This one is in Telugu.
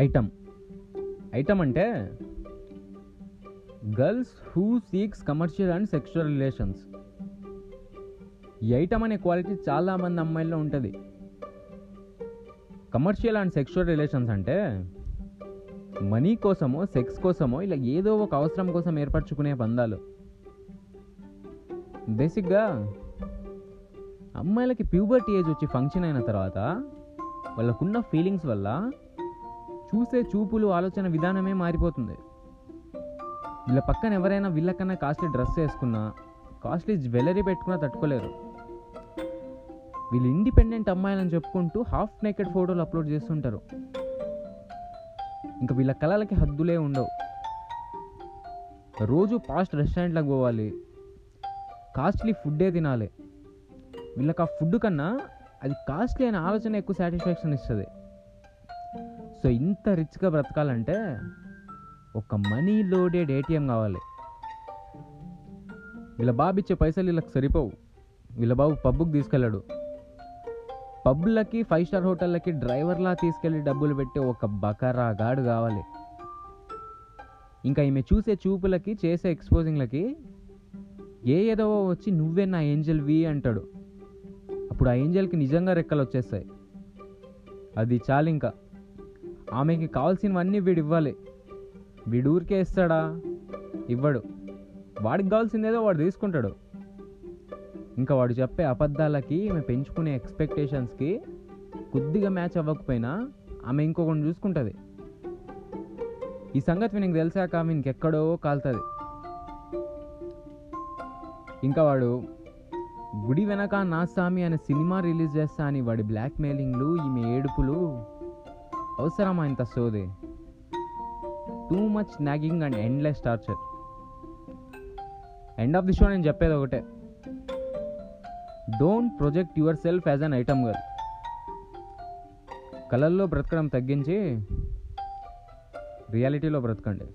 ఐటమ్. ఐటమ్ అంటే girls who seeks commercial and sexual relations. ఈ ఐటమ్ అనే క్వాలిటీ చాలా మంది అమ్మాయిల్లో ఉంటుంది. కమర్షియల్ అండ్ సెక్షువల్ రిలేషన్స్ అంటే మనీ కోసమో సెక్స్ కోసమో ఇలా ఏదో ఒక అవసరం కోసం ఏర్పరచుకునే బంధాలు. బేసిక్గా అమ్మాయిలకి ప్యూబర్టీ ఏజ్ వచ్చి ఫంక్షన్ అయిన తర్వాత వాళ్ళకున్న ఫీలింగ్స్ వల్ల చూసే చూపులు ఆలోచన విధానమే మారిపోతుంది. వీళ్ళ పక్కన ఎవరైనా వీళ్ళకన్నా కాస్ట్లీ డ్రెస్ వేసుకున్నా కాస్ట్లీ జ్యువెలరీ పెట్టుకున్నా తట్టుకోలేరు. వీళ్ళు ఇండిపెండెంట్ అమ్మాయిలని చెప్పుకుంటూ హాఫ్ నేకెడ్ ఫోటోలు అప్లోడ్ చేస్తుంటారు. ఇంకా వీళ్ళ కళలకి హద్దులే ఉండవు. రోజు పాస్ట్ రెస్టారెంట్లకు పోవాలి. కాస్ట్లీ ఫుడ్డే తినాలి. వీళ్ళకి ఆ ఫుడ్ కన్నా అది కాస్ట్లీ అనే ఆలోచన ఎక్కువ సాటిస్ఫాక్షన్ ఇస్తుంది. సో ఇంత రిచ్గా బ్రతకాలంటే ఒక మనీ లోడెడ్ ఏటీఎం కావాలి. వీళ్ళ బాబు ఇచ్చే పైసలు వీళ్ళకి సరిపోవు. వీళ్ళ బాబు పబ్కి తీసుకెళ్ళాడు. పబ్లకి ఫైవ్ స్టార్ హోటళ్ళకి డ్రైవర్లా తీసుకెళ్ళి డబ్బులు పెట్టే ఒక బకరా గాడు కావాలి. ఇంకా ఈమె చూసే చూపులకి చేసే ఎక్స్పోజింగ్లకి ఏ ఏదో వచ్చి నువ్వే నా ఏంజల్ వి అంటాడు. అప్పుడు ఆ ఏంజల్కి నిజంగా రెక్కలు వచ్చేస్తాయి అది చాలు ఇంకా. ఆమెకి కావాల్సినవన్నీ వీడు ఇవ్వాలి. వీడు ఊరికే ఇస్తాడా? ఇవ్వడు. వాడికి కావాల్సిందేదో వాడు తీసుకుంటాడు. ఇంకా వాడు చెప్పే అబద్ధాలకి ఆమె పెంచుకునే ఎక్స్పెక్టేషన్స్కి కొద్దిగా మ్యాచ్ అవ్వకపోయినా ఆమె ఇంకొకటి చూసుకుంటుంది. ఈ సంగతి వీనికి తెలిసాక ఆమె ఇంకెక్కడో కాలుతుంది. ఇంకా వాడు గుడి వెనక నా స్వామి అనే సినిమా రిలీజ్ చేస్తా అని వాడి బ్లాక్మెయిలింగ్లు ఈమె ఏడుపులు అవసరమా ఇంత సోది? Too much nagging and endless torture end of the show నేను చెప్పేది ఒకటే. Don't project yourself as an item girl కళల్లో బ్రతకడం తగ్గించి రియాలిటీలో బ్రతకండి.